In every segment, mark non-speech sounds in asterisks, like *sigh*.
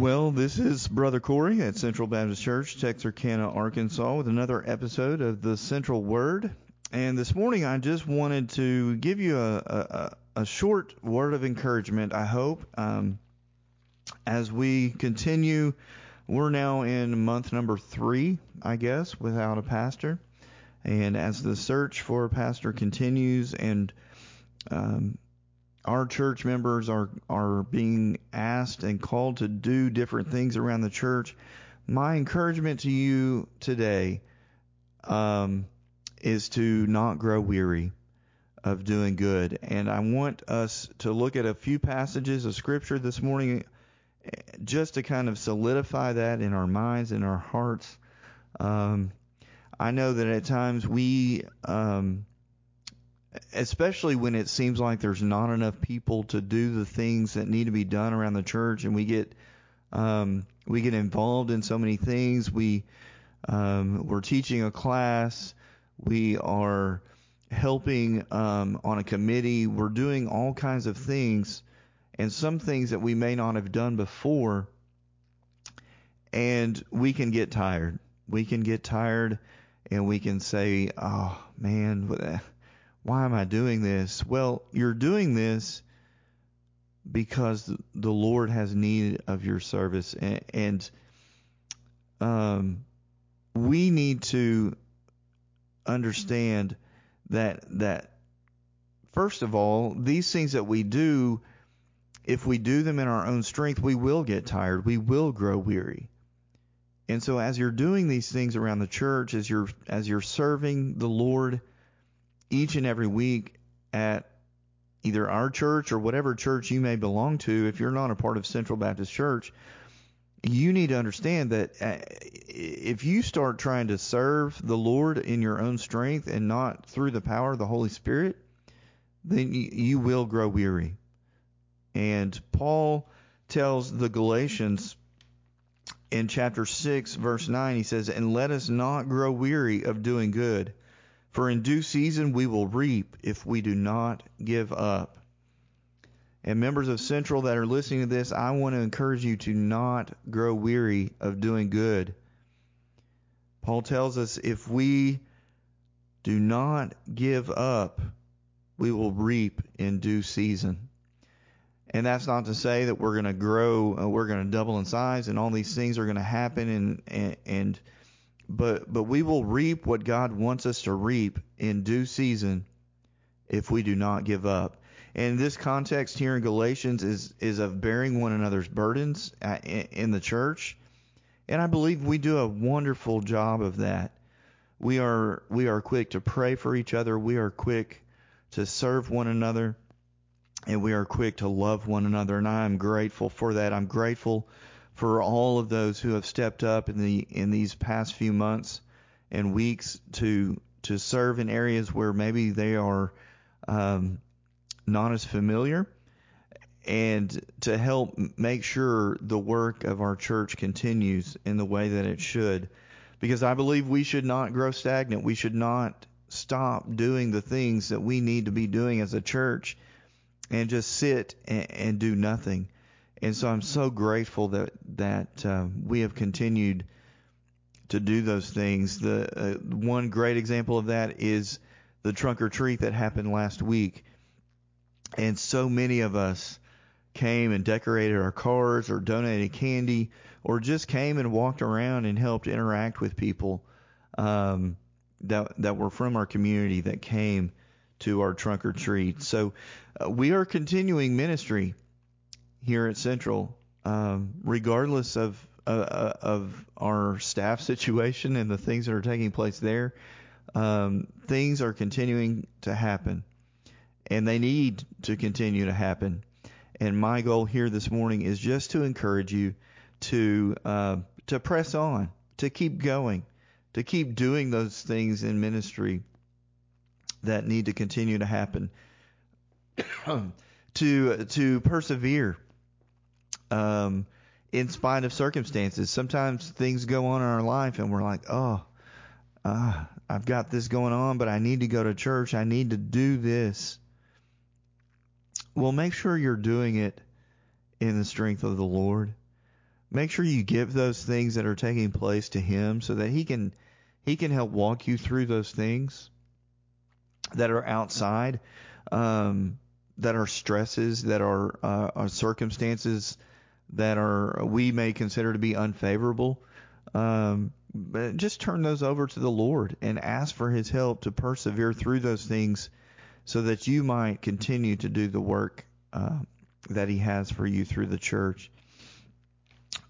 Well, this is Brother Corey at Central Baptist Church, Texarkana, Arkansas, with another episode of the Central Word. And this morning, I just wanted to give you a, a, a short word of encouragement, I hope, um, as we continue. We're now in month number three, I guess, without a pastor. And as the search for a pastor continues and um, our church members are are being asked and called to do different things around the church. My encouragement to you today um, is to not grow weary of doing good, and I want us to look at a few passages of scripture this morning, just to kind of solidify that in our minds and our hearts. Um, I know that at times we um, especially when it seems like there's not enough people to do the things that need to be done around the church, and we get um, we get involved in so many things. We um, we're teaching a class, we are helping um, on a committee, we're doing all kinds of things, and some things that we may not have done before, and we can get tired. We can get tired, and we can say, "Oh man." Why am I doing this? Well, you're doing this because the Lord has need of your service, and, and um, we need to understand that that first of all, these things that we do, if we do them in our own strength, we will get tired, we will grow weary. And so as you're doing these things around the church, as you're as you're serving the Lord, each and every week at either our church or whatever church you may belong to, if you're not a part of Central Baptist Church, you need to understand that uh, if you start trying to serve the Lord in your own strength and not through the power of the Holy Spirit, then you will grow weary. And Paul tells the Galatians in chapter 6, verse 9, he says, And let us not grow weary of doing good for in due season we will reap if we do not give up. And members of Central that are listening to this, I want to encourage you to not grow weary of doing good. Paul tells us if we do not give up, we will reap in due season. And that's not to say that we're going to grow, uh, we're going to double in size, and all these things are going to happen, and and, and but but we will reap what God wants us to reap in due season if we do not give up. And this context here in Galatians is is of bearing one another's burdens in the church, and I believe we do a wonderful job of that. We are we are quick to pray for each other. We are quick to serve one another, and we are quick to love one another. And I am grateful for that. I'm grateful for all of those who have stepped up in the in these past few months and weeks to to serve in areas where maybe they are um, not as familiar and to help make sure the work of our church continues in the way that it should. Because I believe we should not grow stagnant. We should not stop doing the things that we need to be doing as a church and just sit and, and do nothing and so I'm so grateful that that uh, we have continued to do those things. The uh, one great example of that is the trunk or treat that happened last week, and so many of us came and decorated our cars or donated candy or just came and walked around and helped interact with people um, that that were from our community that came to our trunk or treat. So uh, we are continuing ministry here at Central, um, regardless of uh, uh, of our staff *laughs* situation and the things that are taking place there, um, things are continuing to happen, and they need to continue to happen. And my goal here this morning is just to encourage you to uh, to press on, to keep going, to keep doing those things in ministry that need to continue to happen, *clears throat* to to persevere um, in spite of circumstances. Sometimes things go on in our life and we're like, oh, uh, I've got this going on, but I need to go to church. I need to do this. Well, make sure you're doing it in the strength of the Lord. make sure you give those things that are taking place to him so that he can he can help walk you through those things that are outside um, that are stresses that are, uh, are circumstances that are we may consider to be unfavorable um, but just turn those over to the Lord and ask for his help to persevere through those things so that you might continue to do the work uh, that he has for you through the church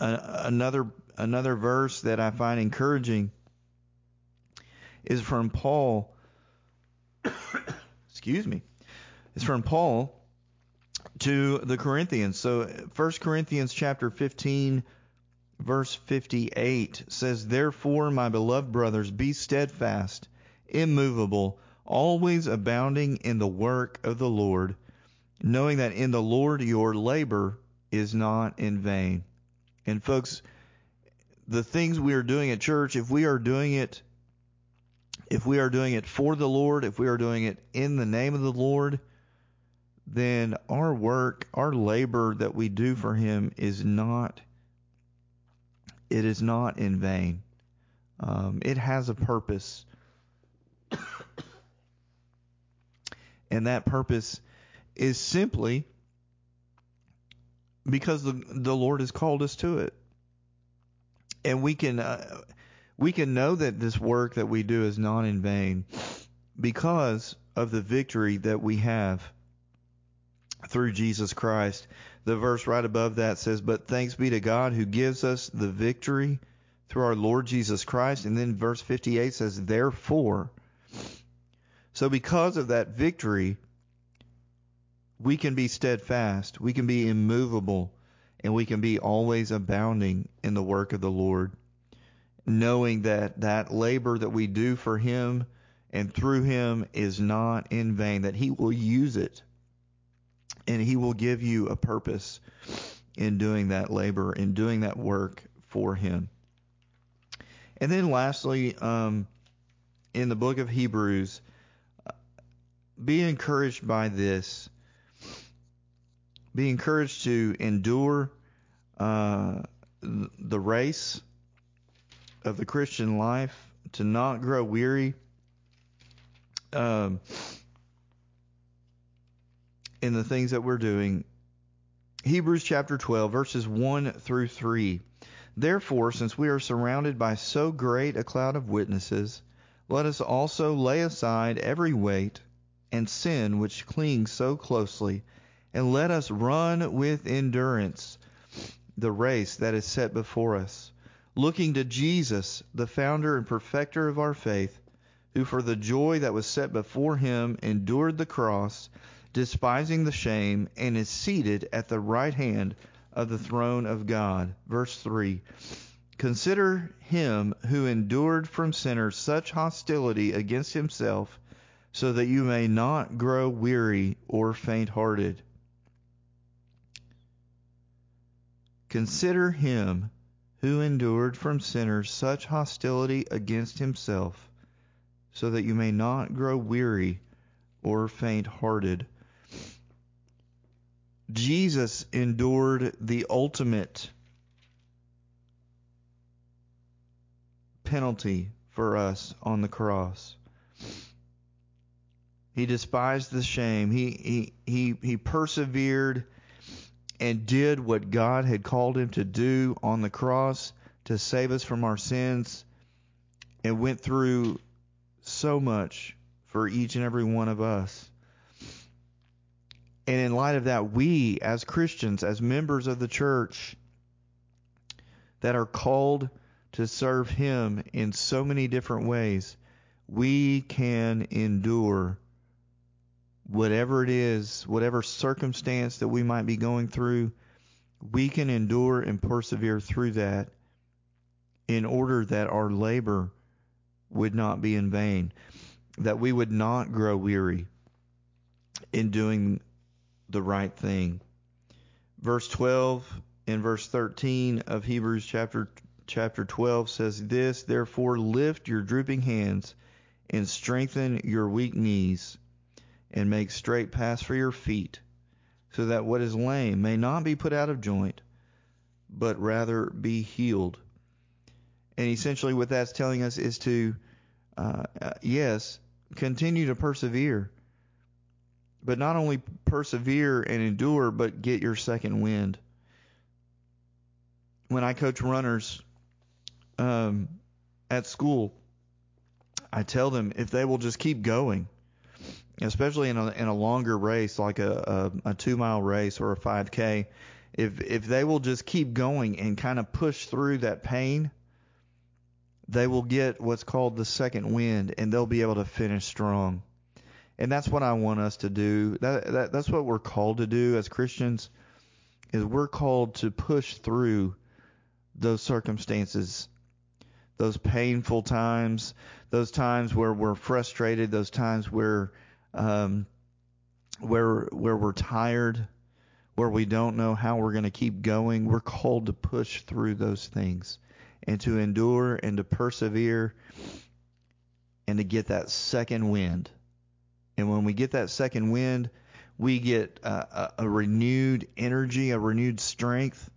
uh, another another verse that I find encouraging is from Paul. *coughs* excuse me. It's from Paul to the Corinthians. So 1 Corinthians chapter 15 verse 58 says, "Therefore, my beloved brothers, be steadfast, immovable, always abounding in the work of the Lord, knowing that in the Lord your labor is not in vain." And folks, the things we are doing at church, if we are doing it if we are doing it for the Lord, if we are doing it in the name of the Lord, then our work, our labor that we do for him is not it is not in vain. Um, it has a purpose. *coughs* and that purpose is simply because the the Lord has called us to it, and we can uh, we can know that this work that we do is not in vain because of the victory that we have through Jesus Christ. The verse right above that says, "But thanks be to God who gives us the victory through our Lord Jesus Christ." And then verse 58 says, "Therefore." So because of that victory, we can be steadfast, we can be immovable, and we can be always abounding in the work of the Lord, knowing that that labor that we do for Him and through Him is not in vain, that He will use it and He will give you a purpose in doing that labor, in doing that work for Him. And then lastly, um, in the book of Hebrews, be encouraged by this be encouraged to endure uh, the race of the Christian life, to not grow weary. Um, in the things that we're doing. Hebrews chapter 12, verses 1 through 3. Therefore, since we are surrounded by so great a cloud of witnesses, let us also lay aside every weight and sin which clings so closely and let us run with endurance the race that is set before us, looking to Jesus, the founder and perfecter of our faith, who for the joy that was set before him endured the cross, despising the shame, and is seated at the right hand of the throne of God. Verse 3 Consider him who endured from sinners such hostility against himself, so that you may not grow weary or faint hearted. Consider him who endured from sinners such hostility against himself, so that you may not grow weary or faint hearted. Jesus endured the ultimate penalty for us on the cross. He despised the shame. He he he he persevered and did what God had called him to do on the cross to save us from our sins and went through so much for each and every one of us. And in light of that, we as Christians, as members of the church that are called to serve Him in so many different ways, we can endure whatever it is, whatever circumstance that we might be going through, we can endure and persevere through that in order that our labor would not be in vain, that we would not grow weary in doing the right thing. Verse 12 and verse 13 of Hebrews chapter chapter 12 says this, therefore lift your drooping hands and strengthen your weak knees and make straight paths for your feet, so that what is lame may not be put out of joint, but rather be healed. And essentially, what that's telling us is to, uh, uh, yes, continue to persevere, but not only persevere and endure, but get your second wind. When I coach runners um, at school, I tell them if they will just keep going, especially in a in a longer race like a a, a two mile race or a 5K, if if they will just keep going and kind of push through that pain, they will get what's called the second wind and they'll be able to finish strong. And that's what I want us to do. That, that that's what we're called to do as Christians is we're called to push through those circumstances, those painful times, those times where we're frustrated, those times where um, where where we're tired, where we don't know how we're going to keep going. We're called to push through those things and to endure and to persevere and to get that second wind. And when we get that second wind, we get a, a, renewed energy, a renewed strength,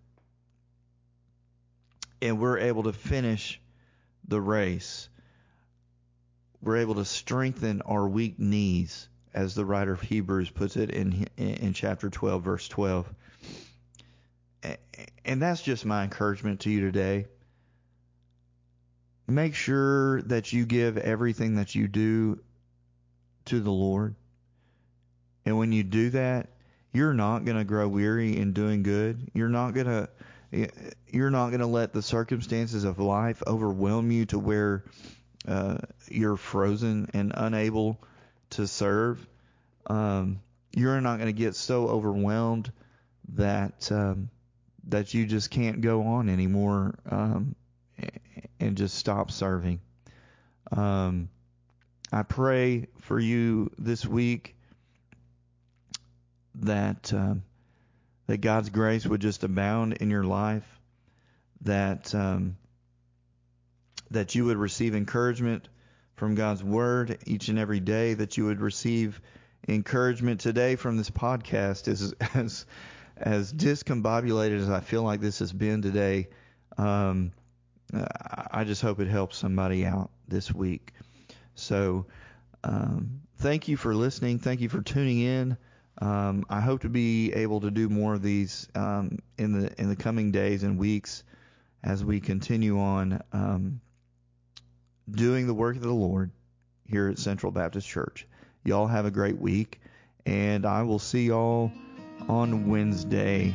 and we're able to finish the race. We're able to strengthen our weak knees, as the writer of Hebrews puts it in in chapter 12, verse 12. And that's just my encouragement to you today make sure that you give everything that you do to the Lord. And when you do that, you're not going to grow weary in doing good. You're not going to you're not going to let the circumstances of life overwhelm you to where uh, you're frozen and unable to serve. Um, you're not going to get so overwhelmed that um, that you just can't go on anymore um, and just stop serving. Um, I pray for you this week that um, that God's grace would just abound in your life, that um, that you would receive encouragement from God's word each and every day, that you would receive encouragement today from this podcast as as as discombobulated as I feel like this has been today. Um, I just hope it helps somebody out this week. So, um, thank you for listening. Thank you for tuning in. Um, I hope to be able to do more of these um, in the in the coming days and weeks as we continue on um, doing the work of the Lord here at Central Baptist Church. Y'all have a great week, and I will see y'all on Wednesday.